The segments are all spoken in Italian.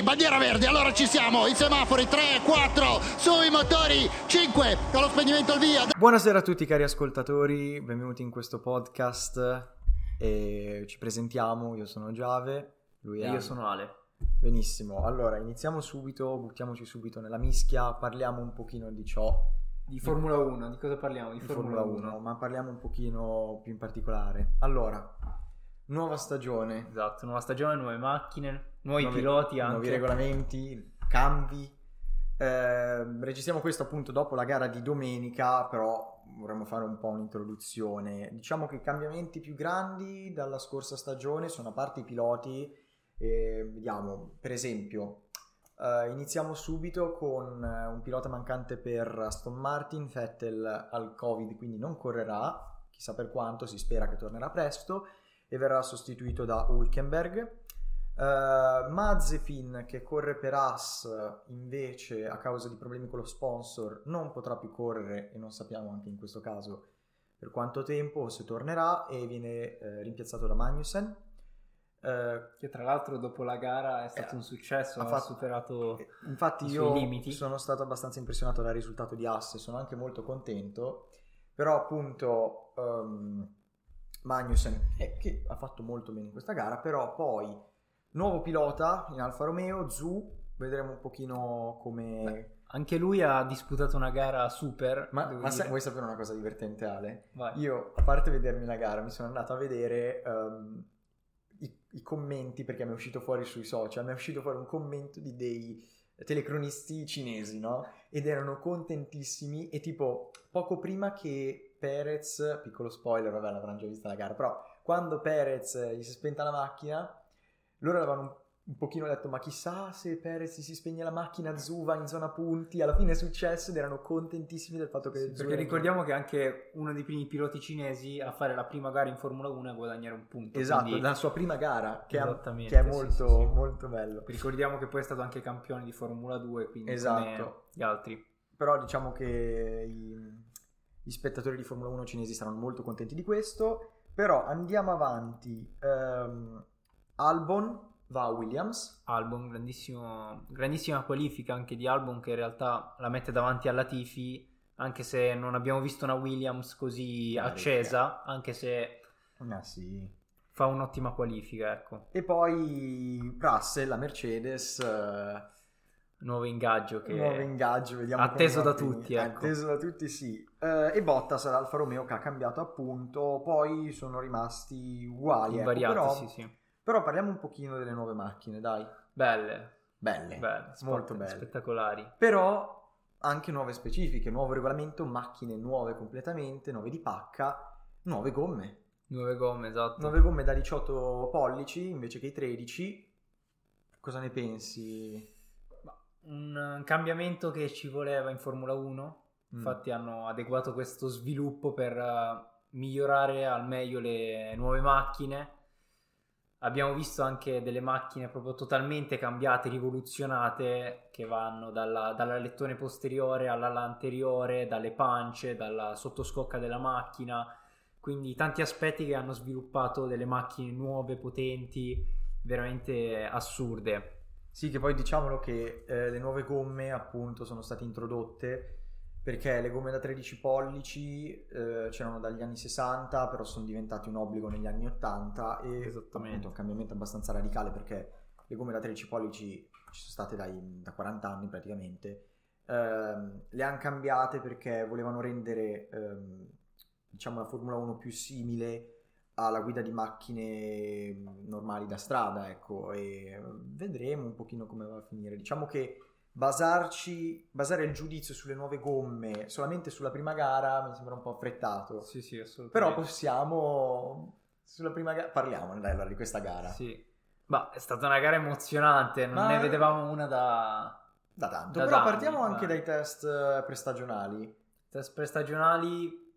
Bandiera verde, allora ci siamo, i semafori 3, 4, sui motori 5, con lo spegnimento al via. Buonasera a tutti cari ascoltatori, benvenuti in questo podcast e ci presentiamo, io sono Giave, lui è E io Ale. sono Ale. Benissimo, allora iniziamo subito, buttiamoci subito nella mischia, parliamo un pochino di ciò Di Formula 1, di cosa parliamo? Di, di Formula 1, ma parliamo un pochino più in particolare. Allora, nuova stagione, Esatto, nuova stagione, nuove macchine, nuovi, nuovi- piloti anche. nuovi regolamenti, cambi. Eh, registriamo questo appunto dopo la gara di domenica, però vorremmo fare un po' un'introduzione. Diciamo che i cambiamenti più grandi dalla scorsa stagione sono a parte i piloti, eh, vediamo per esempio. eh, iniziamo subito con eh, un pilota mancante per Aston Martin, Vettel al Covid, quindi non correrà, chissà per quanto, si spera che tornerà presto e verrà sostituito da Hulkenberg. Uh, Mazepin che corre per Haas invece a causa di problemi con lo sponsor non potrà più correre e non sappiamo anche in questo caso per quanto tempo se tornerà e viene eh, rimpiazzato da Magnussen Eh, Che tra l'altro dopo la gara è stato Eh, un successo, ha fatto- superato... infatti i io limiti. sono stato abbastanza impressionato dal risultato di Haas e sono anche molto contento però appunto ehm, Magnussen eh, che ha fatto molto bene in questa gara però poi nuovo pilota in Alfa Romeo Zu vedremo un pochino come Beh, Anche lui ha disputato una gara super. Ma, ma sai- vuoi sapere una cosa divertente, Ale? Vai. Io, a parte vedermi la gara, mi sono andato a vedere ehm, i, i commenti perché mi è uscito fuori sui social. Mi è uscito fuori un commento di dei telecronisti cinesi, no? Ed erano contentissimi. E tipo, poco prima che Perez, piccolo spoiler, vabbè, l'avranno già vista la gara, però quando Perez eh, gli si è spenta la macchina, loro avevano un, pochino detto, ma chissà se Perez si spegne la macchina, Zu va in zona punti. Alla fine è successo ed erano contentissimi del fatto che Sì, perché era- ricordiamo che anche uno dei primi piloti cinesi a fare la prima gara in Formula 1 e a guadagnare un punto. Esatto, quindi la sua prima gara, che, è- Esattamente, che è molto, sì, sì. molto bello. Ricordiamo che poi è stato anche campione di Formula 2, quindi Esatto. gli altri. Però diciamo che i- gli spettatori di Formula 1 cinesi saranno molto contenti di questo. Però andiamo avanti. Ehm, Albon va a Williams. Albon, grandissimo, grandissima qualifica anche di Albon che in realtà la mette davanti alla Tifi, anche se non abbiamo visto una Williams così Carica. accesa, anche se Ah sì. fa un'ottima qualifica, ecco. E poi Russell, la Mercedes. eh, Nuovo ingaggio che Nuovo ingaggio, vediamo atteso da tutti, ecco. Atteso da tutti, sì. Eh, e Bottas all'Alfa Romeo che ha cambiato appunto, poi sono rimasti uguali. ecco, invariati, però, sì, sì. Però parliamo un pochino delle nuove macchine, dai. Belle, Belle, belle, molto belle. spettacolari. Però anche nuove specifiche, nuovo regolamento, macchine nuove completamente, nuove di pacca, nuove gomme. Nuove gomme, esatto. Nuove gomme da 18 pollici invece che i 13. Cosa ne pensi? Un cambiamento che ci voleva in Formula 1, Mm. infatti hanno adeguato questo sviluppo per eh, migliorare al meglio le nuove macchine. Abbiamo visto anche delle macchine proprio totalmente cambiate, rivoluzionate, che vanno dalla, dall'alettone posteriore all'ala anteriore, dalle pance, dalla sottoscocca della macchina. Quindi tanti aspetti che hanno sviluppato delle macchine nuove, potenti, veramente assurde. Sì, che poi diciamolo che eh, le nuove gomme appunto sono state introdotte perché le gomme da 13 pollici eh, c'erano dagli anni 60, però sono diventati un obbligo negli anni 80 e Esattamente. appunto un cambiamento abbastanza radicale perché le gomme da 13 pollici ci sono state dai- da 40 anni praticamente. Ehm, le hanno cambiate perché volevano rendere ehm, diciamo la Formula 1 più simile alla guida di macchine normali da strada, ecco, e vedremo un pochino come va a finire. Diciamo che basarci, basare il giudizio sulle nuove gomme solamente sulla prima gara mi sembra un po' affrettato. Sì, sì, assolutamente. Però possiamo sulla prima gara parliamone dai allora di questa gara. Sì. Ma è stata una gara emozionante, non Ma- ne vedevamo una da Da tanto. Da Però tanti, partiamo anche guarda. dai test eh, prestagionali. test prestagionali.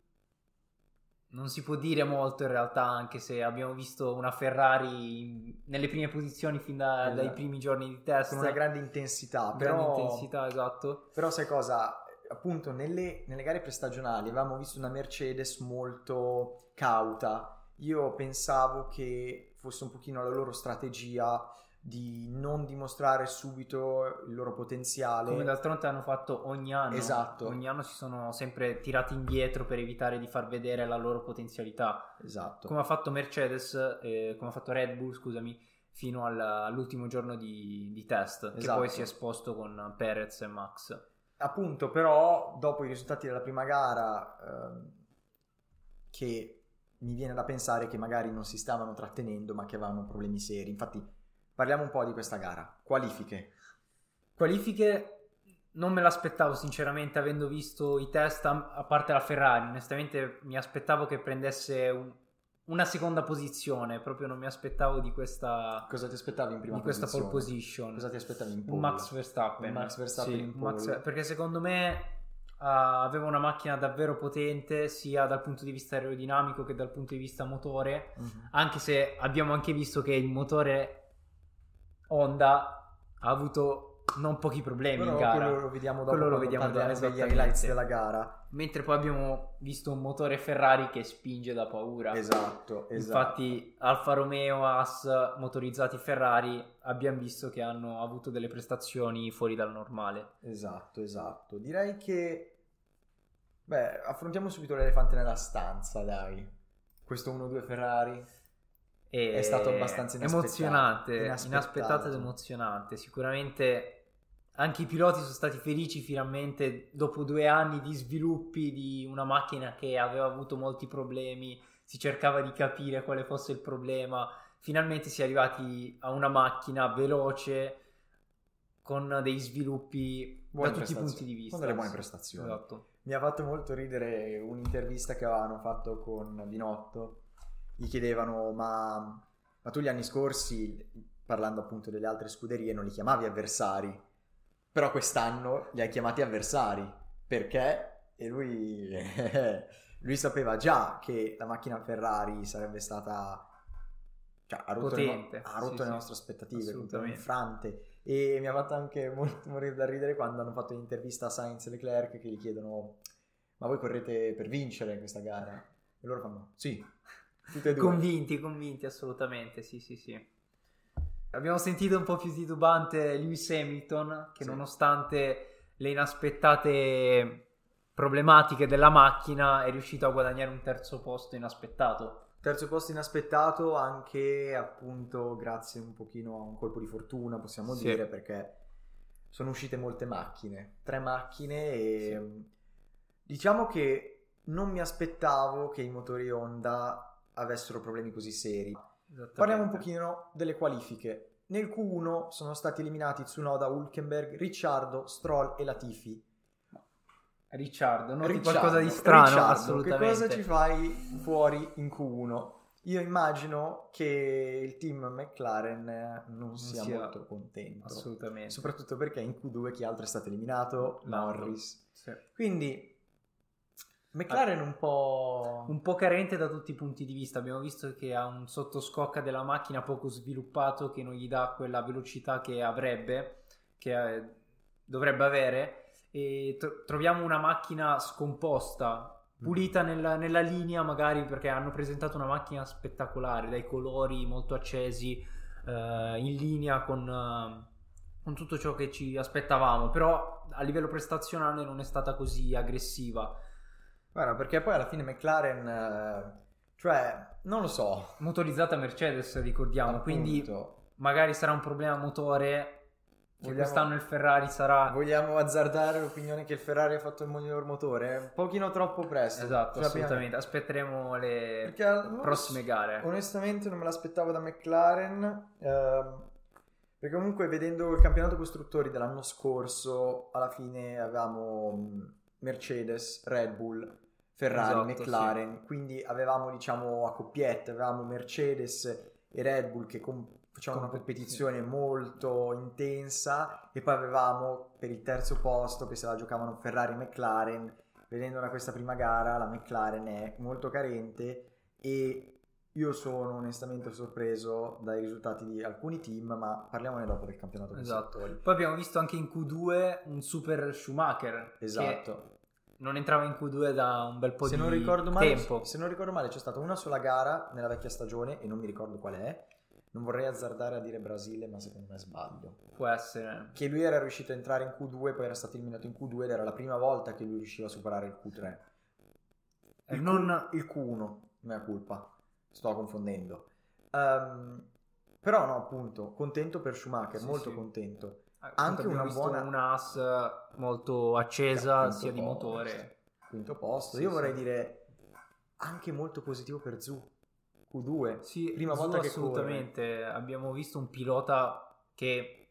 Non si può dire molto in realtà, anche se abbiamo visto una Ferrari in- nelle prime posizioni fin da- Esatto. dai primi giorni di test. Con una grande intensità. grande però... intensità, esatto. Però sai cosa? Appunto, nelle, nelle gare prestagionali avevamo visto una Mercedes molto cauta. Io pensavo che fosse un pochino la loro strategia di non dimostrare subito il loro potenziale. Come d'altronde hanno fatto ogni anno. Esatto. Ogni anno si sono sempre tirati indietro per evitare di far vedere la loro potenzialità. Esatto. Come ha fatto Mercedes, eh, come ha fatto Red Bull, scusami, fino al- all'ultimo giorno di, di test, che Esatto. poi si è esposto con Perez e Max. Appunto, però, dopo i risultati della prima gara, ehm, che mi viene da pensare che magari non si stavano trattenendo, ma che avevano problemi seri. Infatti, parliamo un po' di questa gara. Qualifiche. Qualifiche non me l'aspettavo sinceramente avendo visto i test a, parte la Ferrari, onestamente mi aspettavo che prendesse un- una seconda posizione, proprio non mi aspettavo di questa, Cosa ti aspettavi in prima di questa posizione? pole position. Cosa ti aspettavi in pole? Max Verstappen. Un Max Verstappen Sì, in un Max- pole. perché secondo me ah, aveva una macchina davvero potente sia dal punto di vista aerodinamico che dal punto di vista motore, Mhm. anche se abbiamo anche visto che il motore Honda ha avuto non pochi problemi Però in gara. quello lo vediamo dopo Quello lo vediamo dopo, degli highlights della gara. Mentre poi abbiamo visto un motore Ferrari che spinge da paura. Esatto, esatto. Infatti Alfa Romeo, As, motorizzati Ferrari, abbiamo visto che hanno avuto delle prestazioni fuori dal normale. Esatto, esatto. Direi che... Beh, affrontiamo subito l'elefante nella stanza, dai. Questo 1-2 Ferrari. E È stato abbastanza inaspettato. emozionante, Inaspettato. inaspettato ed emozionante. Sicuramente anche i piloti sono stati felici finalmente dopo due anni di sviluppi di una macchina che aveva avuto molti problemi, si cercava di capire quale fosse il problema. Finalmente si è arrivati a una macchina veloce con dei sviluppi Buone da tutti i punti di vista. Con delle buone prestazioni. Esatto. Mi ha fatto molto ridere un'intervista che avevano fatto con Binotto. Gli chiedevano, ma, ma tu gli anni scorsi, parlando appunto delle altre scuderie, non li chiamavi avversari. Però quest'anno li hai chiamati avversari. Perché? E lui, lui sapeva già che la macchina Ferrari sarebbe stata... Cioè, ha rotto, le, no- Potente, ha rotto sì, le sì. nostre aspettative, infrante. E mi ha fatto anche molto morire da ridere quando hanno fatto l'intervista a Sainz e Leclerc che gli chiedono ma voi correte per vincere questa gara? E loro fanno sì. Convinti, convinti, assolutamente, sì, sì, sì. Abbiamo sentito un po' più titubante Lewis Hamilton, che Sì. nonostante le inaspettate problematiche della macchina è riuscito a guadagnare un terzo posto inaspettato. Terzo posto inaspettato anche appunto grazie un pochino a un colpo di fortuna possiamo Sì. dire perché sono uscite molte macchine, tre macchine e diciamo che non mi aspettavo che i motori Honda avessero problemi così seri. Parliamo un pochino delle qualifiche. Nel Q1 sono stati eliminati Tsunoda, Hulkenberg, Ricciardo, Stroll e Latifi. Ricciardo, noti Ricciardo, qualcosa di strano, Ricciardo, assolutamente. Che cosa ci fai fuori in Q1? Io immagino che il team McLaren non sia, sia- molto contento. Assolutamente. Soprattutto perché in Q2 chi altro è stato eliminato? Norris. Sì. Quindi McLaren un po'... Un po' carente da tutti i punti di vista. Abbiamo visto che ha un sottoscocca della macchina poco sviluppato che non gli dà quella velocità che avrebbe, che eh, dovrebbe avere. E tro- troviamo una macchina scomposta, pulita nella, nella linea, magari perché hanno presentato una macchina spettacolare, dai colori molto accesi, eh, in linea con. eh, con tutto ciò che ci aspettavamo, però a livello prestazionale non è stata così aggressiva. Guarda, perché poi alla fine McLaren... eh, cioè, non lo so. motorizzata Mercedes, ricordiamo, quindi appunto. magari sarà un problema motore. Che Vogliamo- quest'anno il Ferrari sarà Vogliamo azzardare l'opinione che il Ferrari ha fatto il miglior motore? Un pochino troppo presto. esatto, Cioè, assolutamente. Aspetteremo le al- prossime gare. Onestamente non me l'aspettavo da McLaren. ehm, perché comunque vedendo il campionato costruttori dell'anno scorso, alla fine avevamo mh, Mercedes, Red Bull, Ferrari, Esatto, McLaren. Quindi avevamo, diciamo, a coppiette, avevamo Mercedes e Red Bull che con facevano una Competizione. competizione molto intensa e poi avevamo per il terzo posto che se la giocavano Ferrari e McLaren. Vedendo da questa prima gara la McLaren è molto carente e io sono onestamente sorpreso dai risultati di alcuni team, ma parliamone dopo del campionato Esatto. Poi abbiamo visto anche in Q2 un super Schumacher. che Esatto. Non entrava in Q2 da un bel po' Se di non, ricordo male, tempo. se non ricordo male, c'è stata una sola gara nella vecchia stagione e non mi ricordo qual è. Non vorrei azzardare a dire Brasile, ma secondo me sbaglio. Può essere. Che lui era riuscito a entrare in Q2, poi era stato eliminato in Q2 ed era la prima volta che lui riusciva a superare il Q3. Eh, Il, non- Q, il Q1, mea colpa, sto confondendo. Ehm, però no, appunto, contento per Schumacher, Sì, molto sì. contento. Appunto, Anche una buona- una AS molto accesa Quinto sia di posto. motore. Quinto posto. Io sì. vorrei dire anche molto positivo per Zu. Q2. Sì, Prima Zu volta che assolutamente. Abbiamo visto un pilota che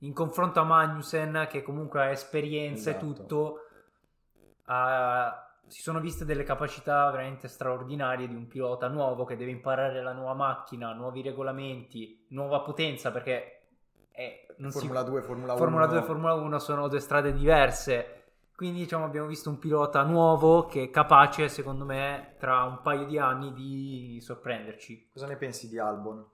in confronto a Magnussen, che comunque ha esperienza e Esatto. tutto, ha- si sono viste delle capacità veramente straordinarie di un pilota nuovo che deve imparare la nuova macchina, nuovi regolamenti, nuova potenza perché è, non si- Formula 2, Formula 1. Formula 2 e Formula 1 sono due strade diverse. Quindi diciamo abbiamo visto un pilota nuovo che è capace, secondo me, tra un paio di anni di sorprenderci. Cosa ne pensi di Albon?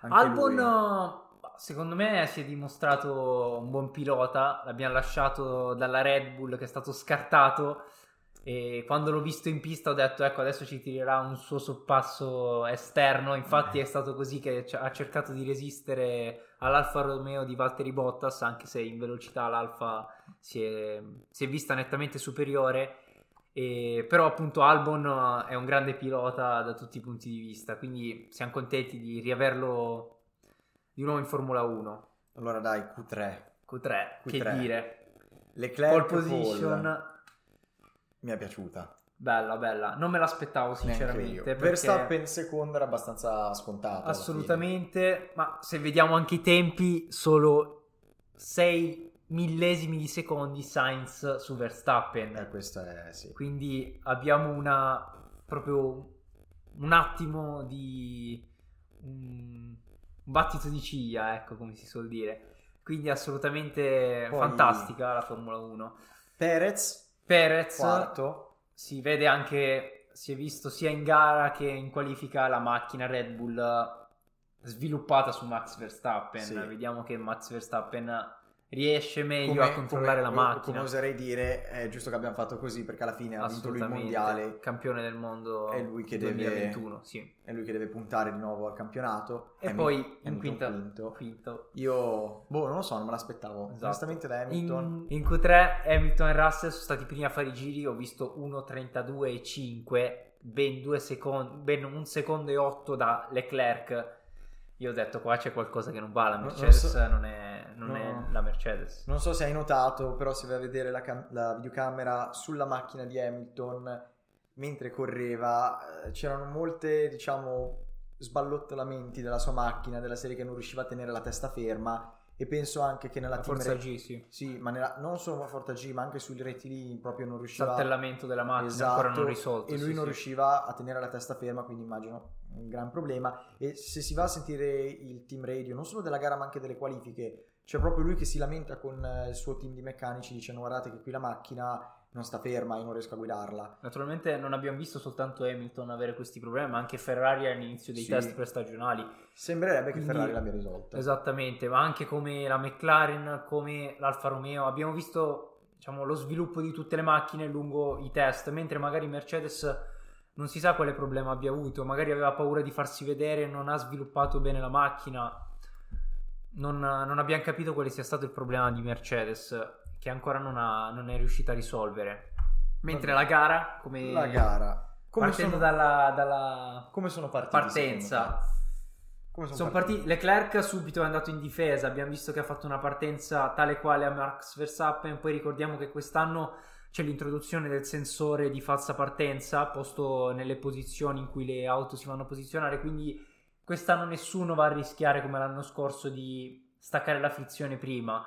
Anche Albon, lui. secondo me, si è dimostrato un buon pilota. L'abbiamo lasciato dalla Red Bull che è stato scartato. E quando l'ho visto in pista ho detto: Ecco, adesso ci tirerà un suo sorpasso esterno. Infatti, Eh. è stato così che ha cercato di resistere all'Alfa Romeo di Valtteri Bottas, anche se in velocità l'Alfa si è, si è vista nettamente superiore. E- però appunto Albon è un grande pilota da tutti i punti di vista, quindi siamo contenti di riaverlo di nuovo in Formula 1. Allora dai, Q3. Q3, che Q3. dire. Leclerc Pole position, Pole. Mi è piaciuta. bella, bella. Non me l'aspettavo sinceramente. perché Verstappen secondo era abbastanza scontato. Assolutamente, ma se vediamo anche i tempi, solo 6 millesimi di secondi Sainz su Verstappen. Eh, questo è sì. Quindi abbiamo una proprio un attimo di un battito di ciglia, ecco come si suol dire. Quindi assolutamente Poi- fantastica la Formula 1. Perez, Perez quarto. si vede anche, si è visto sia in gara che in qualifica la macchina Red Bull sviluppata su Max Verstappen. Sì. Vediamo che Max Verstappen riesce meglio Come- a controllare come- la macchina. Come oserei dire, è giusto che abbiamo fatto così perché alla fine ha vinto lui il mondiale. campione del mondo È lui che deve- 2021, sì. È lui che deve puntare di nuovo al campionato. E Hamilton- poi in quinta, quinto. quinto. Io, boh, non lo so, non me l'aspettavo. Esatto. Onestamente da Hamilton. In, in Q3 Hamilton e Russell sono stati i primi a fare i giri, ho visto 1.32 e 5, ben, due secondi, ben un secondo e 8 da Leclerc. Io ho detto qua c'è qualcosa che non va, la Non- non Mercedes so- non, è, non No. è la Mercedes. Non so se hai notato, però si va a vedere la, cam- la videocamera sulla macchina di Hamilton mentre correva, eh, c'erano molte, diciamo, sballottolamenti della sua macchina, della serie che non riusciva a tenere la testa ferma e penso anche che nella La team forza re- G, sì. Sì, ma nella- non solo Forza G, ma anche sui rettilinei proprio non riusciva Saltellamento della macchina Esatto, ancora non risolto. e lui sì, non sì. riusciva a tenere la testa ferma, quindi immagino un gran problema. E se si va a sentire il team radio, non solo della gara ma anche delle qualifiche, c'è proprio lui che si lamenta con eh, il suo team di meccanici dicendo guardate che qui la macchina non sta ferma e non riesco a guidarla. Naturalmente non abbiamo visto soltanto Hamilton avere questi problemi, ma anche Ferrari all'inizio dei Sì. test prestagionali. Sembrerebbe che Quindi- Ferrari l'abbia risolta. Esattamente, ma anche come la McLaren, come l'Alfa Romeo, abbiamo visto diciamo, lo sviluppo di tutte le macchine lungo i test, mentre magari Mercedes non si sa quale problema abbia avuto, magari aveva paura di farsi vedere, non ha sviluppato bene la macchina, non, non abbiamo capito quale sia stato il problema di Mercedes, che ancora non, ha- non è riuscita a risolvere. Mentre la gara, come La gara. Come partendo sono, dalla- dalla come sono partiti? partenza. Come sono, Sono partiti, Leclerc subito è andato in difesa, abbiamo visto che ha fatto una partenza tale quale a Max Verstappen, poi ricordiamo che quest'anno c'è l'introduzione del sensore di falsa partenza posto nelle posizioni in cui le auto si vanno a posizionare, quindi quest'anno nessuno va a rischiare come l'anno scorso di staccare la frizione prima.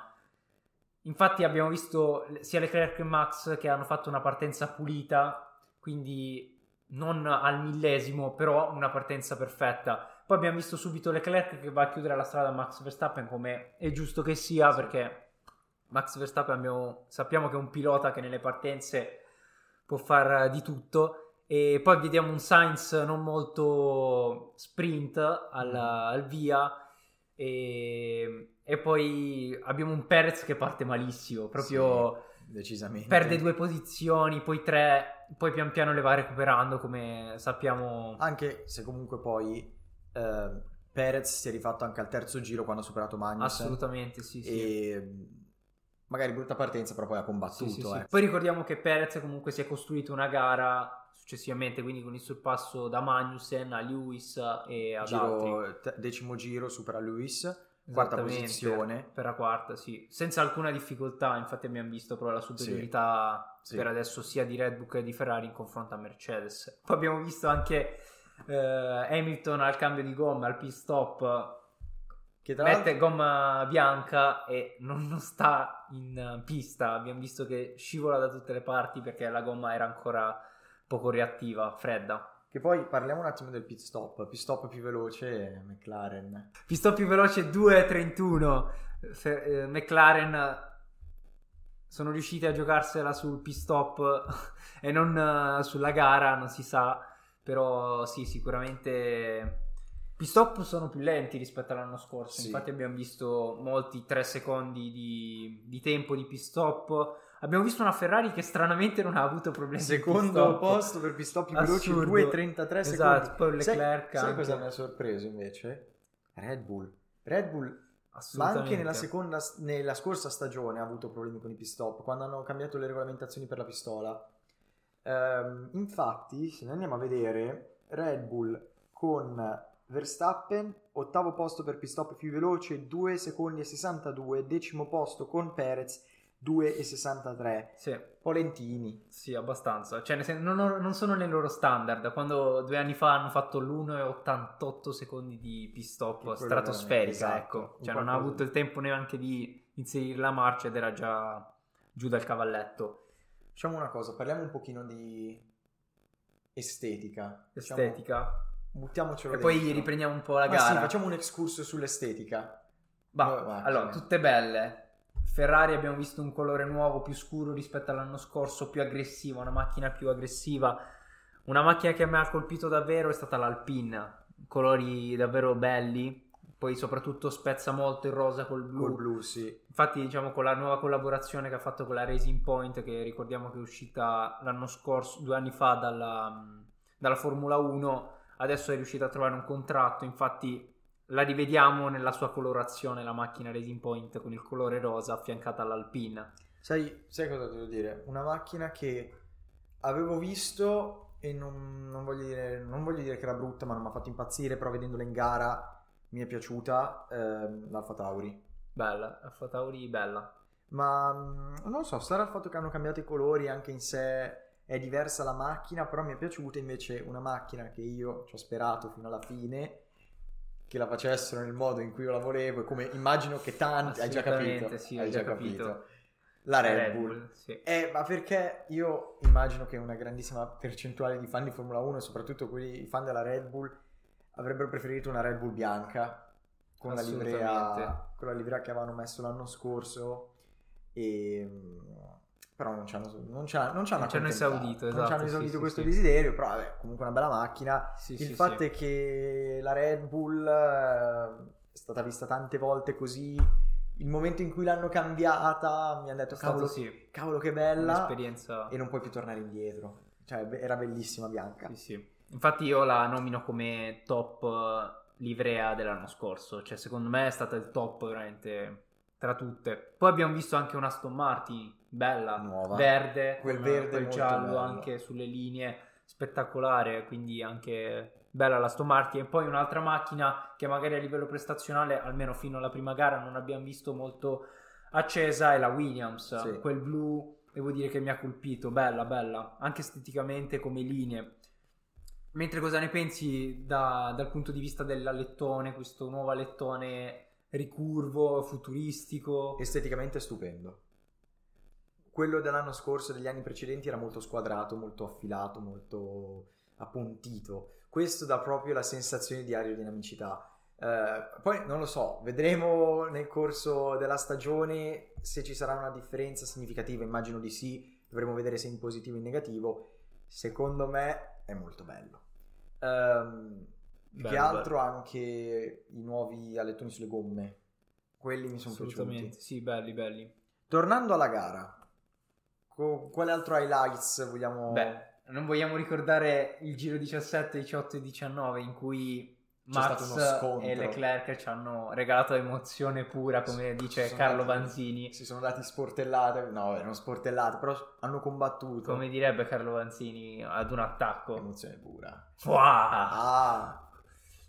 Infatti abbiamo visto sia Leclerc che Max che hanno fatto una partenza pulita, quindi non al millesimo, però una partenza perfetta. Poi abbiamo visto subito Leclerc che va a chiudere la strada a Max Verstappen come è giusto che sia perché Max Verstappen abbiamo, sappiamo che è un pilota che nelle partenze può fare di tutto e poi vediamo un Sainz non molto sprint al, Mm. al via e, e poi abbiamo un Perez che parte malissimo, proprio decisamente. perde due posizioni, poi tre, poi pian piano le va recuperando come sappiamo. Anche se comunque poi eh, Perez si è rifatto anche al terzo giro quando ha superato Magnussen. Assolutamente, sì, sì. E magari brutta partenza, però poi ha combattuto. Sì, sì, sì. eh. Poi ricordiamo che Perez comunque si è costruito una gara successivamente, quindi con il sorpasso da Magnussen a Lewis e ad altri. Giro, te- decimo giro supera Lewis, quarta posizione. Per la quarta, sì. Senza alcuna difficoltà, infatti abbiamo visto proprio la superiorità Sì. per adesso sia di Red Bull che di Ferrari in confronto a Mercedes. Poi abbiamo visto anche eh, Hamilton al cambio di gomma, al pit stop, Che tra mette gomma bianca e non, non sta in pista. Abbiamo visto che scivola da tutte le parti perché la gomma era ancora poco reattiva, fredda. Che poi parliamo un attimo del pit stop. Pit stop più veloce McLaren. Pit stop più veloce 2.31. Fe- eh, McLaren sono riusciti a giocarsela sul pit stop e non eh, sulla gara, non si sa. Però sì, sicuramente pit stop sono più lenti rispetto all'anno scorso. Sì. Infatti abbiamo visto molti 3 secondi di, di tempo di pit stop. Abbiamo visto una Ferrari che stranamente non ha avuto problemi. Secondo posto per pit stop più veloci Assurdo. 2.33 Esatto, secondi. poi Sai- Leclerc sai, anche. cosa mi ha sorpreso invece? Red Bull. Red Bull, ma anche nella, seconda, nella scorsa stagione ha avuto problemi con i pit stop quando hanno cambiato le regolamentazioni per la pistola. Ehm, infatti, se noi andiamo a vedere, Red Bull con Verstappen, ottavo posto per pit stop più veloce, 2 secondi e 62, decimo posto con Perez, 2 e 63. Sì. Polentini. Sì, abbastanza. Cioè, nel sen- non, non sono nei loro standard. Quando due anni fa hanno fatto l'1,88 secondi di pit stop Che quello stratosferica, ecco. esatto, Cioè, un non ha avuto il tempo neanche di inserire la marcia ed era già giù dal cavalletto. Facciamo una cosa, parliamo un pochino di estetica. Diciamo, Estetica. buttiamocelo E poi dentro. riprendiamo un po' la Ma gara. sì, facciamo un excursus sull'estetica. Bah, macchine. allora, tutte belle. Ferrari abbiamo visto un colore nuovo, più scuro rispetto all'anno scorso, più aggressiva, una macchina più aggressiva. Una macchina che mi ha colpito davvero è stata l'Alpine, colori davvero belli. Poi soprattutto spezza molto il rosa col blu. Col blu, sì. Infatti, diciamo, con la nuova collaborazione che ha fatto con la Racing Point, che ricordiamo che è uscita l'anno scorso, due anni fa dalla, dalla Formula 1, adesso è riuscita a trovare un contratto. Infatti, la rivediamo nella sua colorazione, la macchina Racing Point con il colore rosa affiancata all'Alpine. Sai, sai cosa devo dire? Una macchina che avevo visto e non, non voglio dire, non voglio dire che era brutta, ma non mi ha fatto impazzire, però vedendola in gara mi è piaciuta ehm, l'Alfa Tauri. Bella, Alfa Tauri, bella. Ma mm, non so, sarà il fatto che hanno cambiato i colori, anche in sé è diversa la macchina, però mi è piaciuta invece una macchina che io ci ho sperato fino alla fine che la facessero nel modo in cui io la volevo e come immagino che tanti hai già capito, sì, hai già capito. capito. La Red, Bull. sì. Eh, ma perché io immagino che una grandissima percentuale di fan di Formula 1 e soprattutto quelli fan della Red Bull avrebbero preferito una Red Bull bianca con la livrea, con la livrea che avevano messo l'anno scorso e però non ci hanno, non ci hanno, non ci hanno Non esaudito, non ci esatto, hanno esaudito sì, questo sì. desiderio però vabbè, comunque una bella macchina Sì, il fatto è che la Red Bull eh, è stata vista tante volte così il momento in cui l'hanno cambiata mi hanno detto cavolo, sì, cavolo che bella e non puoi più tornare indietro. Cioè, era bellissima bianca. Sì, sì. Infatti io la nomino come top eh, livrea dell'anno scorso, cioè secondo me è stata il top veramente tra tutte. Poi abbiamo visto anche una Aston Martin bella, Nuova. verde, Quel con verde quel giallo bello. anche sulle linee, spettacolare, quindi anche bella la Aston Martin. E poi un'altra macchina che magari a livello prestazionale, almeno fino alla prima gara, non abbiamo visto molto accesa è la Williams, Sì. quel blu devo dire che mi ha colpito, bella, bella, anche esteticamente come linee. Mentre cosa ne pensi da- dal punto di vista dell'alettone, questo nuovo alettone ricurvo, futuristico? Esteticamente stupendo. Quello dell'anno scorso e degli anni precedenti era molto squadrato, molto affilato, molto appuntito. Questo dà proprio la sensazione di aerodinamicità. Eh, poi non lo so, vedremo nel corso della stagione se ci sarà una differenza significativa, immagino di sì, dovremo vedere se in positivo o in negativo. Secondo me è molto bello. Ehm, più che Bello, altro anche i nuovi alettoni sulle gomme, quelli mi sono Assolutamente, piaciuti. sì, belli, belli. Tornando alla gara, co- quale altro highlights vogliamo... Beh, non vogliamo ricordare il giro 17, 18 e 19 in cui C'è stato uno Max scontro. e Leclerc ci hanno regalato emozione pura, come Si- dice Carlo dati- Vanzini. Si sono dati sportellate, no, erano sportellate, però hanno combattuto. Come direbbe Carlo Vanzini ad un attacco. Emozione pura. Fuà! Ah,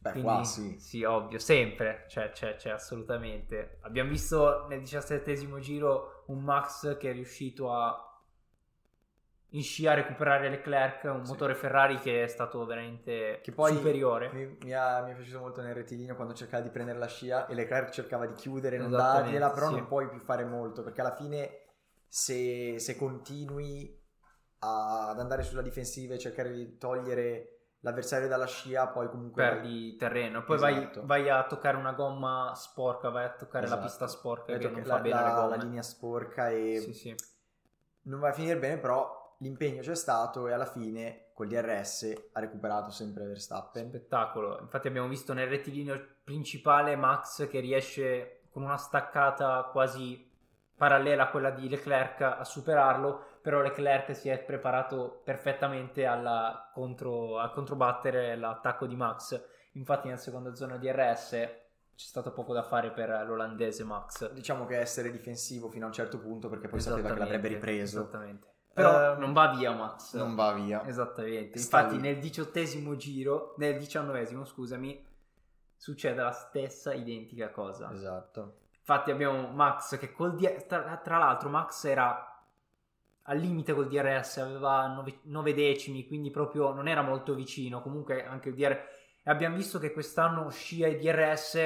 beh, Quindi, qua sì. ovvio, sempre, cioè, c'è, c'è assolutamente. Abbiamo visto nel diciassettesimo giro un Max che è riuscito a in scia a recuperare Leclerc, un Sì. motore Ferrari che è stato veramente Che poi superiore. Mi, mi, ha- mi è piaciuto molto nel rettilineo quando cercava di prendere la scia e Leclerc cercava di chiudere, non dargliela, però sì. non puoi più fare molto perché alla fine se, se continui a- ad andare sulla difensiva e cercare di togliere l'avversario dalla scia, poi comunque perdi terreno. Poi Esatto. vai, vai a toccare una gomma sporca, vai a toccare la Esatto. pista sporca Hai che non fa la, bene la- la linea sporca e Sì, sì. non va a finire bene, però l'impegno c'è stato e alla fine col DRS ha recuperato sempre Verstappen. Spettacolo. Infatti abbiamo visto nel rettilineo principale Max che riesce con una staccata quasi parallela a quella di Leclerc a superarlo, però Leclerc si è preparato perfettamente alla contro, a controbattere l'attacco di Max. Infatti nel secondo zona DRS c'è stato poco da fare per l'olandese Max. Diciamo che essere difensivo fino a un certo punto perché poi sapeva che l'avrebbe ripreso. Esattamente. Però Ehm, non va via Max. Non va via. Esattamente. Sta Infatti, lì. nel diciottesimo giro, nel diciannovesimo, scusami, succede la stessa identica cosa. Esatto. Infatti, abbiamo Max che col D- tra, tra l'altro, Max era al limite col DRS, aveva 9 decimi, quindi proprio non era molto vicino. Comunque, anche il DRS. E abbiamo visto che quest'anno scia e DRS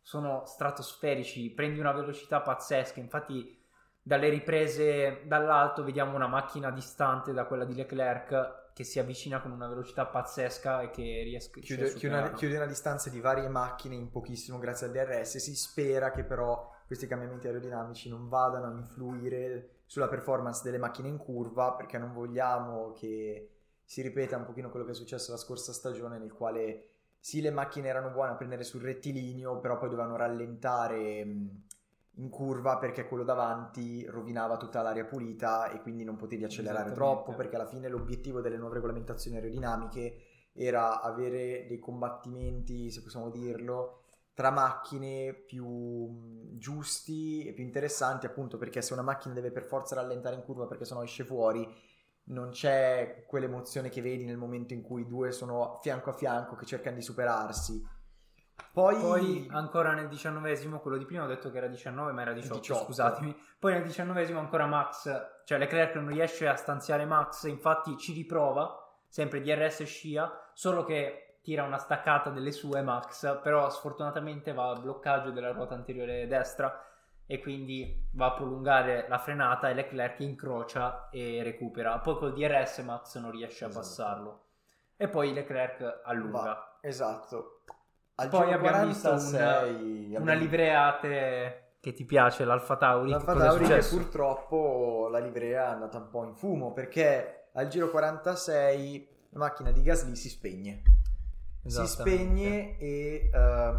sono stratosferici, prendi una velocità pazzesca. Infatti, dalle riprese dall'alto vediamo una macchina distante da quella di Leclerc che si avvicina con una velocità pazzesca e che riesce Chiude, a chiude una, chiude una distanza di varie macchine in pochissimo grazie al DRS. Si spera che però questi cambiamenti aerodinamici non vadano a influire sulla performance delle macchine in curva perché non vogliamo che si ripeta un pochino quello che è successo la scorsa stagione nel quale sì le macchine erano buone a prendere sul rettilineo però poi dovevano rallentare mh, in curva perché quello davanti rovinava tutta l'aria pulita e quindi non potevi accelerare troppo perché alla fine l'obiettivo delle nuove regolamentazioni aerodinamiche era avere dei combattimenti, se possiamo dirlo, tra macchine più mh, giusti e più interessanti, appunto perché se una macchina deve per forza rallentare in curva perché sennò esce fuori, non c'è quell'emozione che vedi nel momento in cui due sono fianco a fianco che cercano di superarsi. Poi, Poi ancora nel diciannovesimo, quello di prima ho detto che era 19 ma era 18, 18. scusatemi. Poi nel diciannovesimo ancora Max, cioè Leclerc non riesce a stanziare Max, infatti ci riprova, sempre DRS scia, solo che tira una staccata delle sue Max, però sfortunatamente va a bloccaggio della ruota anteriore destra e quindi va a prolungare la frenata e Leclerc incrocia e recupera. Poi col DRS Max non riesce a Esatto. passarlo. E poi Leclerc allunga. Va, esatto. Al Poi abbiamo visto 46 una abbiamo- livreate che ti piace, l'Alfa Tauri. L'Alfa Tauri che purtroppo la livrea è andata un po' in fumo perché al giro 46 la macchina di Gasly si spegne. Si spegne e eh,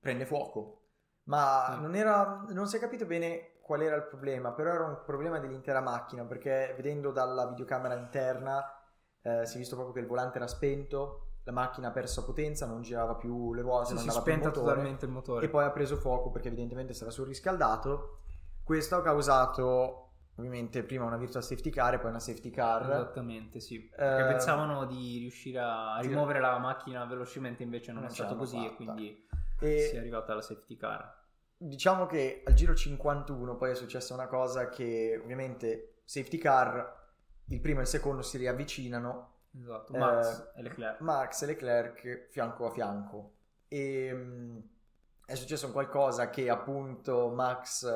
prende fuoco. Ma Sì. non, era, non si è capito bene qual era il problema, però era un problema dell'intera macchina perché vedendo dalla videocamera interna eh, si è visto proprio che il volante era spento, la macchina ha perso potenza, non girava più le ruote, Sì, non si andava più il spenta motore totalmente il motore. e poi ha preso fuoco perché evidentemente si era surriscaldato. Questo ha causato ovviamente prima una virtual safety car e poi una safety car. Esattamente, sì. Perché Eh, pensavano di riuscire a rimuovere la macchina velocemente, invece non, Non è stato così e fatta. quindi E si è arrivata alla safety car. diciamo che al giro 51 poi è successa una cosa che ovviamente safety car, il primo e il secondo si riavvicinano, Esatto, Eh, Max e Leclerc. Max e Leclerc fianco a fianco. E mm, è successo un qualcosa che appunto Max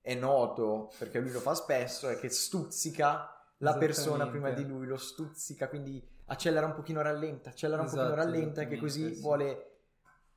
è noto perché lui lo fa spesso, è che stuzzica la persona prima di lui, lo stuzzica, quindi accelera un pochino rallenta, accelera un Esatto, pochino rallenta che così sì. vuole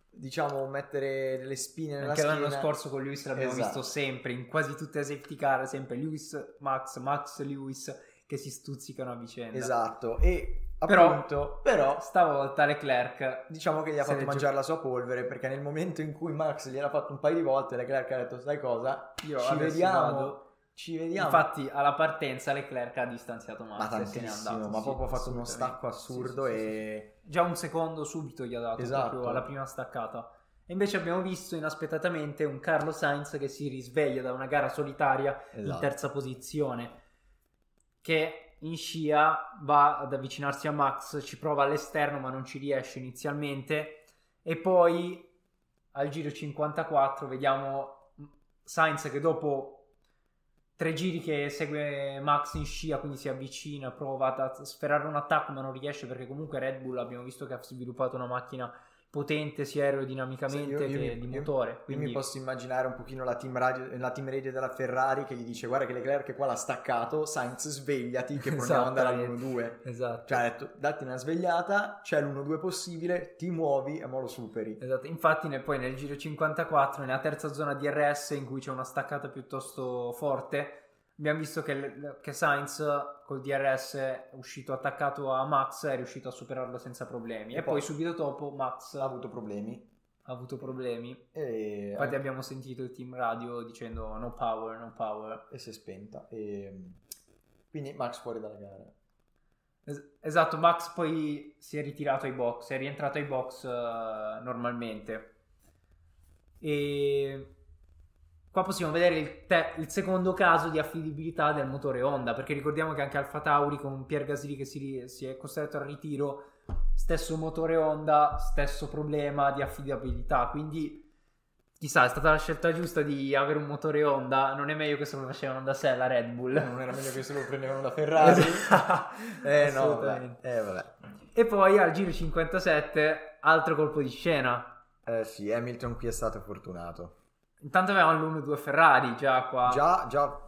diciamo mettere delle spine nella Anche schiena. l'anno scorso con Lewis l'abbiamo Esatto. visto sempre, in quasi tutte le safety car, sempre Lewis, Max, Max, Lewis che si stuzzicano a vicenda. Esatto, e Però- appunto, però Stavolta Leclerc diciamo che gli ha fatto mangiare la sua polvere perché nel momento in cui Max gliel'ha fatto un paio di volte Leclerc ha detto sai cosa Io ci vediamo vado. ci vediamo Infatti alla partenza Leclerc ha distanziato Max ma tantissimo andato, ma sì, proprio ha fatto uno stacco assurdo Sì, sì, e. Già un secondo subito gli ha dato Esatto. proprio alla prima staccata. E invece abbiamo visto inaspettatamente un Carlo Sainz che si risveglia da una gara solitaria in Esatto. terza posizione, che in scia va ad avvicinarsi a Max, ci prova all'esterno ma non ci riesce inizialmente. E poi al giro 54 vediamo Sainz che dopo tre giri che segue Max in scia, quindi si avvicina, prova a sferrare un attacco ma non riesce perché comunque Red Bull abbiamo visto che ha sviluppato una macchina potente sia aerodinamicamente Sì, io- io che di motore. Io Quindi mi posso immaginare un pochino la team, radio, la team radio della Ferrari che gli dice guarda che Leclerc qua l'ha staccato, Sainz svegliati che proviamo ad andare Esattamente. all'1-2. Esatto. Cioè ha detto datti una svegliata, c'è l'1-2 possibile, ti muovi e mo lo superi. Esatto, infatti nel- poi nel giro 54, nella terza zona DRS in cui c'è una staccata piuttosto forte, abbiamo visto che, che Sainz col DRS è uscito attaccato a Max è riuscito a superarlo senza problemi. E, E poi, poi- subito dopo Max Ha avuto problemi ha avuto problemi. e, Infatti abbiamo sentito il team radio dicendo no power, no power. e si è spenta. E, quindi Max fuori dalla gara. Es- esatto, Max poi si è ritirato ai box, è rientrato ai box eh, normalmente. E qua possiamo vedere il, te- il secondo caso di affidabilità del motore Honda, perché ricordiamo che anche Alfa Tauri con Pierre Gasly che si, ri- si è costretto al ritiro, stesso motore Honda, stesso problema di affidabilità, quindi chissà, è stata la scelta giusta di avere un motore Honda, non è meglio che se lo facevano da sé la Red Bull. Non era meglio che se lo prendevano da Ferrari? eh no, vabbè. Eh, vabbè. E poi al giro 57, altro colpo di scena. Eh sì, Hamilton qui è stato fortunato. Intanto avevamo l'1-2 Ferrari già qua. Già, già,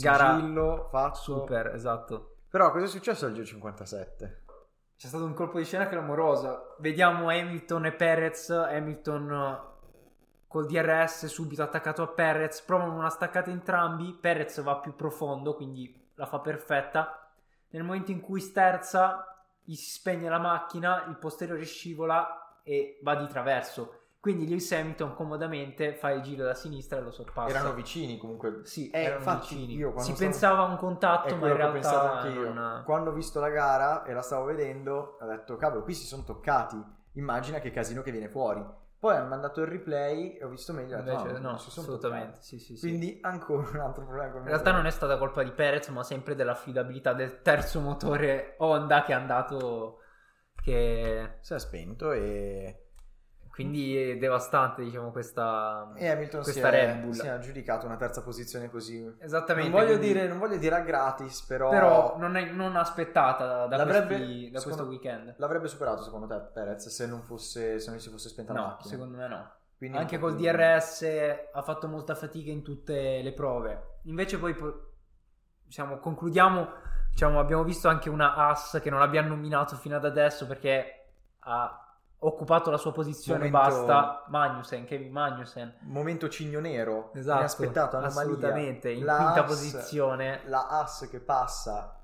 Gara sigillo fatto. Super, esatto. Però cosa è successo al giro 57? C'è stato un colpo di scena clamoroso. Vediamo Hamilton e Perez. Hamilton eh, col DRS subito attaccato a Perez. Provano una staccata entrambi. Perez va più profondo, quindi la fa perfetta. Nel momento in cui sterza, gli si spegne la macchina, il posteriore scivola e va di traverso. Quindi Lewis Hamilton comodamente fa il giro da sinistra e lo sorpassa. Erano vicini comunque. Sì, Eh, erano infatti vicini. io si stavo- pensava a un contatto, ma in realtà anche io. non... Quando ho visto la gara e la stavo vedendo, ho detto, cavolo, qui si sono toccati. Immagina che casino che viene fuori. Poi hanno mandato il replay e ho visto meglio. detto, Invece no, no, assolutamente. Sì, sì, sì. Quindi ancora un altro problema In realtà non è stata colpa di Perez, ma sempre dell'affidabilità del terzo motore Honda che è andato. Che Si è spento e... quindi è devastante, diciamo, questa, e Hamilton si questa è, Red Bull. si è aggiudicato una terza posizione così. Esattamente. Non voglio, quindi- dire, non voglio dire a gratis, però... Però non, è, non aspettata da, questi- da secondo- questo weekend. L'avrebbe superato secondo te Perez se non, fosse, se non si fosse spenta la No, macchina? secondo me no. Quindi Anche col più- DRS ha fatto molta fatica in tutte le prove. Invece poi po- diciamo, concludiamo, diciamo, abbiamo visto anche una As che non abbiamo nominato fino ad adesso perché ha occupato la sua posizione Momento- basta Magnussen, Kevin Magnussen. Momento cigno nero, Esatto, inaspettato, anomalia. assolutamente, in La quinta Haas- posizione. La As che passa,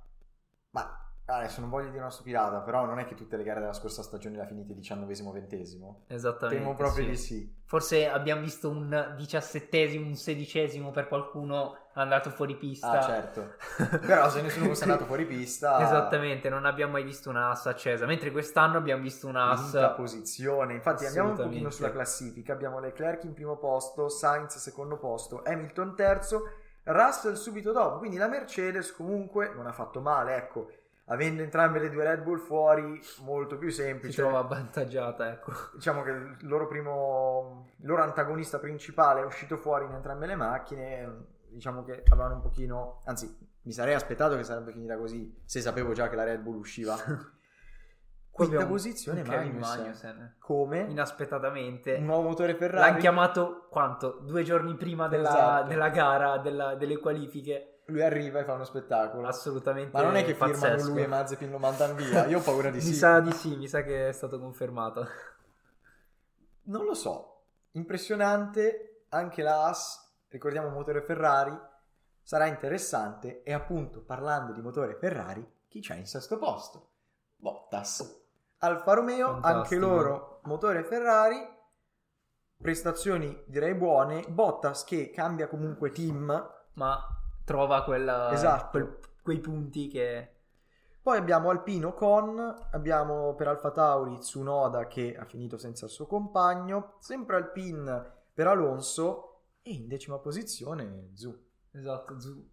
ma adesso non voglio dire una stupidata, però non è che tutte le gare della scorsa stagione le ha finite diciannovesimo, ventesimo. Esattamente. Temo proprio sì. di sì. Forse abbiamo visto un diciassettesimo, un sedicesimo per qualcuno andato fuori pista. Ah, certo. Però se nessuno fosse andato fuori pista... Esattamente, non abbiamo mai visto una As accesa, mentre quest'anno abbiamo visto una Quinta As posizione. Infatti andiamo un pochino sulla classifica. Abbiamo Leclerc in primo posto, Sainz secondo posto, Hamilton terzo, Russell subito dopo. Quindi la Mercedes comunque non ha fatto male, ecco. Avendo entrambe le due Red Bull fuori, molto più si semplice. trova avvantaggiata, ecco. Diciamo che il loro primo, il loro antagonista principale è uscito fuori in entrambe le macchine. Diciamo che avevano un pochino, anzi, mi sarei aspettato che sarebbe finita così se sapevo già che la Red Bull usciva. Qui Quinta posizione Kevin Magnussen. Magnussen. Come? Inaspettatamente. Un nuovo motore Ferrari. L'hanno chiamato quanto? Due giorni prima della, Esatto. della gara, della- delle qualifiche. Lui arriva e fa uno spettacolo. Assolutamente. Ma non è che firmano pazzesco. lui e Mazepin lo mandano via? Io ho paura di Mi sì. sa di sì, mi sa che è stato confermato. Non lo so. Impressionante. Anche la Haas, ricordiamo motore Ferrari, sarà interessante. E appunto, parlando di motore Ferrari, chi c'è in sesto posto? Bottas. Alfa Romeo, Fantastico. anche loro motore Ferrari. Prestazioni direi buone. Bottas che cambia comunque team. Ma trova quella- Esatto. quel- quei punti che... Poi abbiamo Alpino con, abbiamo per Alfa Tauri Tsunoda che ha finito senza il suo compagno, sempre Alpine per Alonso e in decima posizione Zu. Esatto, Zu-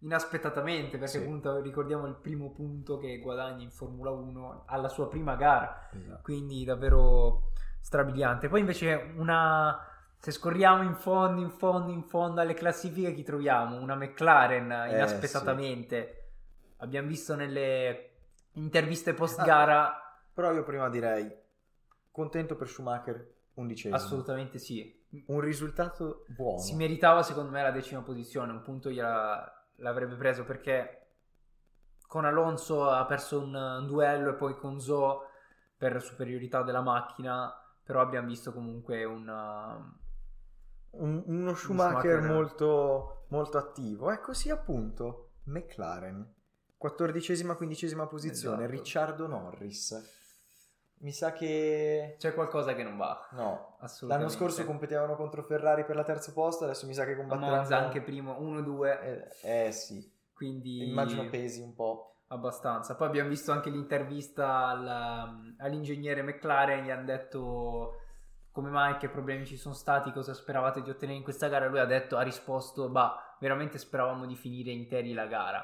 inaspettatamente, perché Sì. appunto ricordiamo il primo punto che guadagna in Formula 1 alla sua prima gara. quindi davvero strabiliante. Poi invece una se scorriamo in fondo, in fondo, in fondo alle classifiche chi troviamo? Una McLaren Eh, inaspettatamente. Abbiamo visto nelle interviste Ah. post gara Però io prima direi contento per Schumacher, undicesimo. assolutamente sì. Un risultato buono. Si meritava secondo me la decima posizione, un punto gliela- l'avrebbe preso perché con Alonso ha perso un, un duello e poi con Zo per superiorità della macchina, però abbiamo visto comunque un... Un- uno Schumacher, Schumacher- molto, molto attivo. Ecco sì appunto, McLaren. Quattordicesima, quindicesima posizione, Esatto. Ricciardo Norris. Mi sa che... C'è qualcosa che non va. No, Assolutamente. L'anno scorso competevano contro Ferrari per la terza posto, adesso mi sa che combatteranno Monza anche primo 1-2, Eh, eh, sì, quindi immagino pesi un po'. abbastanza. Poi abbiamo visto anche l'intervista al- all'ingegnere McLaren, gli hanno detto come mai, che problemi ci sono stati, cosa speravate di ottenere in questa gara. Lui ha detto, ha risposto, bah, veramente speravamo di finire interi la gara.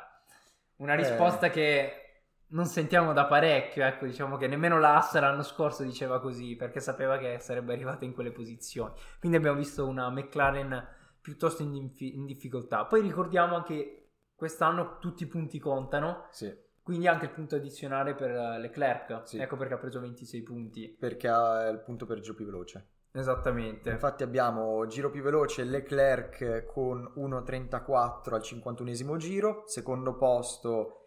Una Eh. risposta che non sentiamo da parecchio, ecco, diciamo che nemmeno l'Assa l'anno scorso diceva così, perché sapeva che sarebbe arrivata in quelle posizioni. Quindi abbiamo visto una McLaren piuttosto in, infi- in difficoltà. Poi ricordiamo anche quest'anno tutti i punti contano, Sì, quindi anche il punto addizionale per Leclerc. Sì. Ecco perché ha preso 26 punti. perché ha il punto per giro più veloce. Esattamente. Infatti abbiamo giro più veloce Leclerc con 1.34 al 51esimo giro, secondo posto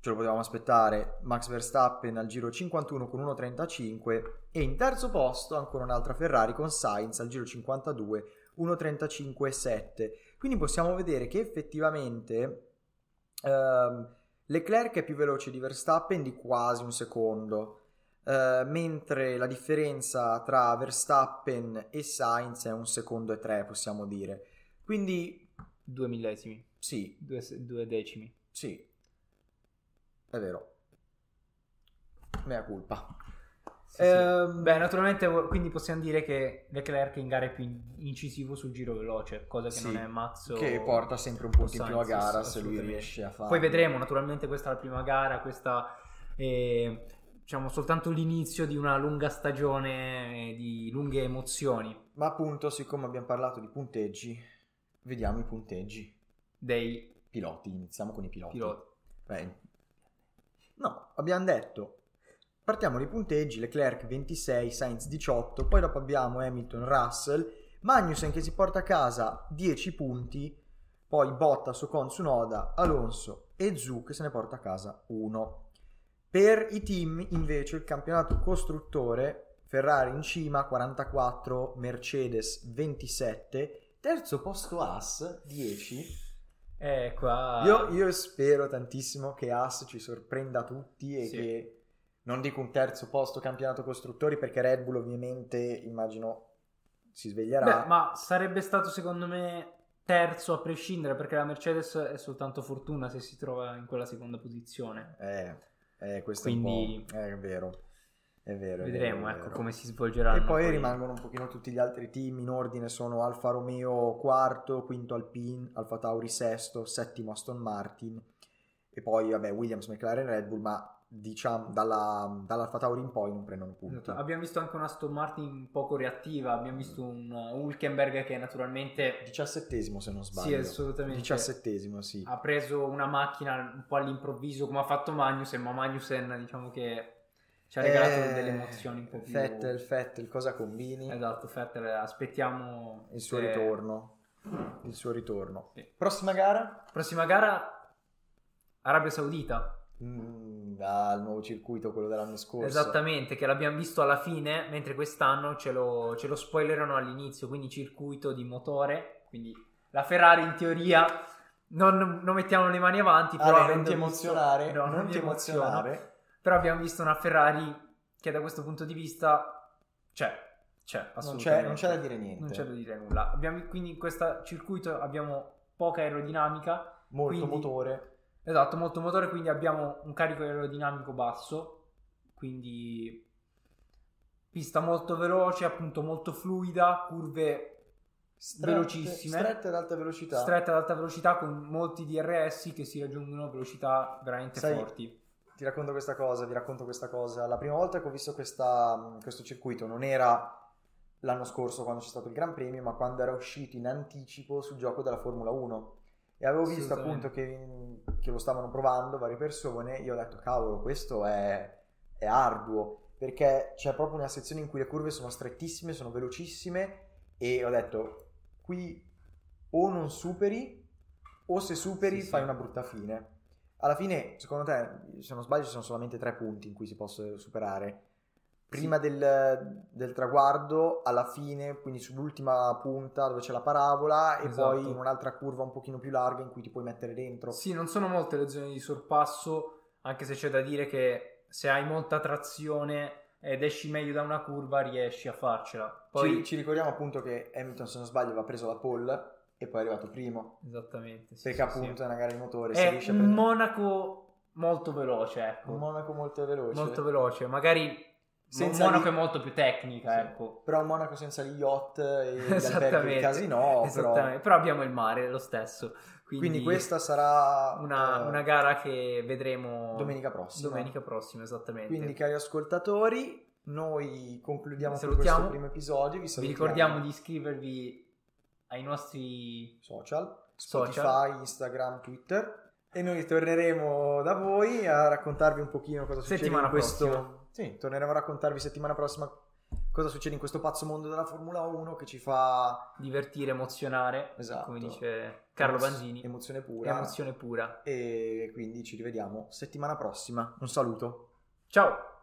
ce lo potevamo aspettare. Max Verstappen al giro 51 con 1.35 e in terzo posto ancora un'altra Ferrari con Sainz al giro 52 1.35.7 quindi possiamo vedere che effettivamente ehm, Leclerc è più veloce di Verstappen di quasi un secondo. Eh, mentre la differenza tra Verstappen e Sainz è un secondo e tre possiamo dire. Quindi Due millesimi, sì. Due, due decimi. sì, è vero. Mea colpa. Sì, sì. Ehm, Beh, naturalmente, quindi possiamo dire che Leclerc in gara è più in- incisivo sul giro veloce, cosa che Sì, non è Max Che porta sempre un punto in più a gara se lui riesce a fare. Poi vedremo, naturalmente questa è la prima gara, questa è diciamo soltanto l'inizio di una lunga stagione, eh, di lunghe emozioni Ma appunto, siccome abbiamo parlato di punteggi, vediamo i punteggi. dei Piloti, iniziamo con i piloti. piloti. Beh, no, abbiamo detto. Partiamo dai punteggi, Leclerc 26, Sainz 18, poi dopo abbiamo Hamilton, Russell, Magnussen che si porta a casa 10 punti, poi Bottas, Ocon, Tsunoda, Alonso e Zu che se ne porta a casa 1. Per i team invece il campionato costruttore, Ferrari in cima 44, Mercedes 27, terzo posto Haas 10. Eh, qua... Io, io spero tantissimo che Haas ci sorprenda tutti e Sì. che non dico un terzo posto campionato costruttori perché Red Bull ovviamente immagino si sveglierà. Beh, ma sarebbe stato secondo me terzo a prescindere perché la Mercedes è soltanto fortuna se si trova in quella seconda posizione. Eh, eh, questo Quindi- è è vero, è vero. Vedremo vero, ecco vero. come si svolgeranno. E poi rimangono un pochino tutti gli altri team in ordine, sono Alfa Romeo quarto, quinto Alpine, Alfa Tauri sesto, settimo Aston Martin e poi vabbè Williams, McLaren, Red Bull, ma diciamo dalla, dall'Alfa Tauri in poi non prendono punti. Esatto. Abbiamo visto anche una Aston Martin poco reattiva, abbiamo visto un Hulkenberg che naturalmente Diciassettesimo se non sbaglio. sì, assolutamente Diciassettesimo, sì. ha preso una macchina un po' all'improvviso come ha fatto Magnussen, ma Magnussen diciamo che ci ha regalato Eh, delle emozioni un po' più... Vettel, Vettel, cosa combini? Esatto, Vettel, aspettiamo Il suo se- ritorno. Il suo ritorno. Sì. Prossima gara? Prossima gara, Arabia Saudita. Mm, dal nuovo circuito, quello dell'anno scorso. Esattamente, che l'abbiamo visto alla fine, mentre quest'anno ce lo, ce lo spoilerano all'inizio, quindi circuito di motore, quindi la Ferrari in teoria non, non mettiamo le mani avanti, però Ale, non ti visto- emozionare, no, non mi ti emozionare. Però abbiamo visto una Ferrari che da questo punto di vista c'è, c'è, Non assolutamente. c'è, non c'è da dire niente. Non c'è da dire nulla. Abbiamo, quindi in questo circuito abbiamo poca aerodinamica, Molto quindi- motore. Esatto, molto motore, quindi abbiamo un carico aerodinamico basso, quindi pista molto veloce, appunto molto fluida, curve Strette- velocissime, Strette ad alta velocità. strette ad alta velocità con molti DRS che si raggiungono a velocità veramente Sai- forti. Ti racconto questa cosa, vi racconto questa cosa. La prima volta che ho visto questa- questo circuito non era l'anno scorso quando c'è stato il Gran Premio, ma quando era uscito in anticipo sul gioco della Formula 1. E avevo visto appunto che, che lo stavano provando varie persone. Io ho detto, cavolo, questo è, è arduo. Perché c'è proprio una sezione in cui le curve sono strettissime, sono velocissime. E ho detto, qui o non superi, o se superi Sì, sì. fai una brutta fine. Alla fine, secondo te, se non sbaglio, ci sono solamente tre punti in cui si possono superare. Prima del, del traguardo, alla fine, quindi sull'ultima punta dove c'è la parabola, e Esatto. poi in un'altra curva un pochino più larga in cui ti puoi mettere dentro. Sì, non sono molte le zone di sorpasso, anche se c'è da dire che se hai molta trazione ed esci meglio da una curva riesci a farcela. Poi, Ci, ci ricordiamo appunto che Hamilton, se non sbaglio, aveva preso la pole e poi è arrivato primo. esattamente, sì, Perché sì, sì. appunto è una gara di motore. è un prendere- Monaco molto veloce, ecco. un Monaco molto veloce. molto veloce, magari Senza un Monaco lì- è molto più tecnica, Sì. ecco. Però un Monaco senza gli yacht e gli alberghi e casino, però... Però abbiamo il mare lo stesso. Quindi, Quindi questa sarà una, eh, una gara che vedremo domenica prossima. Domenica prossima, esattamente. Quindi, cari ascoltatori, noi concludiamo questo primo episodio. Vi, Vi ricordiamo di iscrivervi ai nostri social, Social. Spotify, Instagram, Twitter. E noi torneremo da voi a raccontarvi un pochino cosa succede Settimana in questo. prossima. Sì, torneremo a raccontarvi settimana prossima cosa succede in questo pazzo mondo della Formula 1 che ci fa divertire, emozionare, Esatto. come dice Carlo emo- Banzini, emozione pura. emozione pura. E quindi ci rivediamo settimana prossima. Un saluto. Ciao!